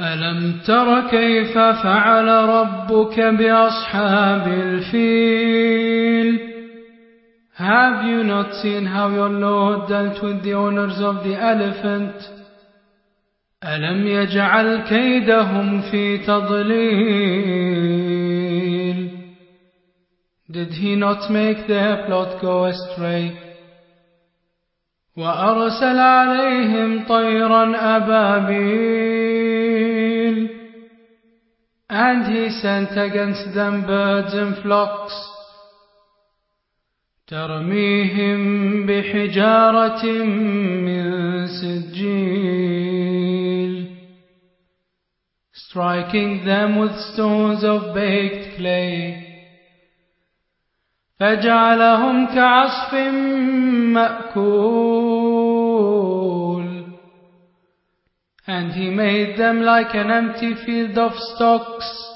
ألم تر كيف فعل ربك بأصحاب الفيل Have you not seen how your Lord dealt with the owners of the elephant? ألم يجعل كيدهم في تضليل Did he not make their plot go astray? وأرسل عليهم طيرا أبابيل And he sent against them birds in flocks ترميهم بحجارة من سجيل striking them with stones of baked clay فجعلهم كعصف مأكول and he made them like an empty field of stocks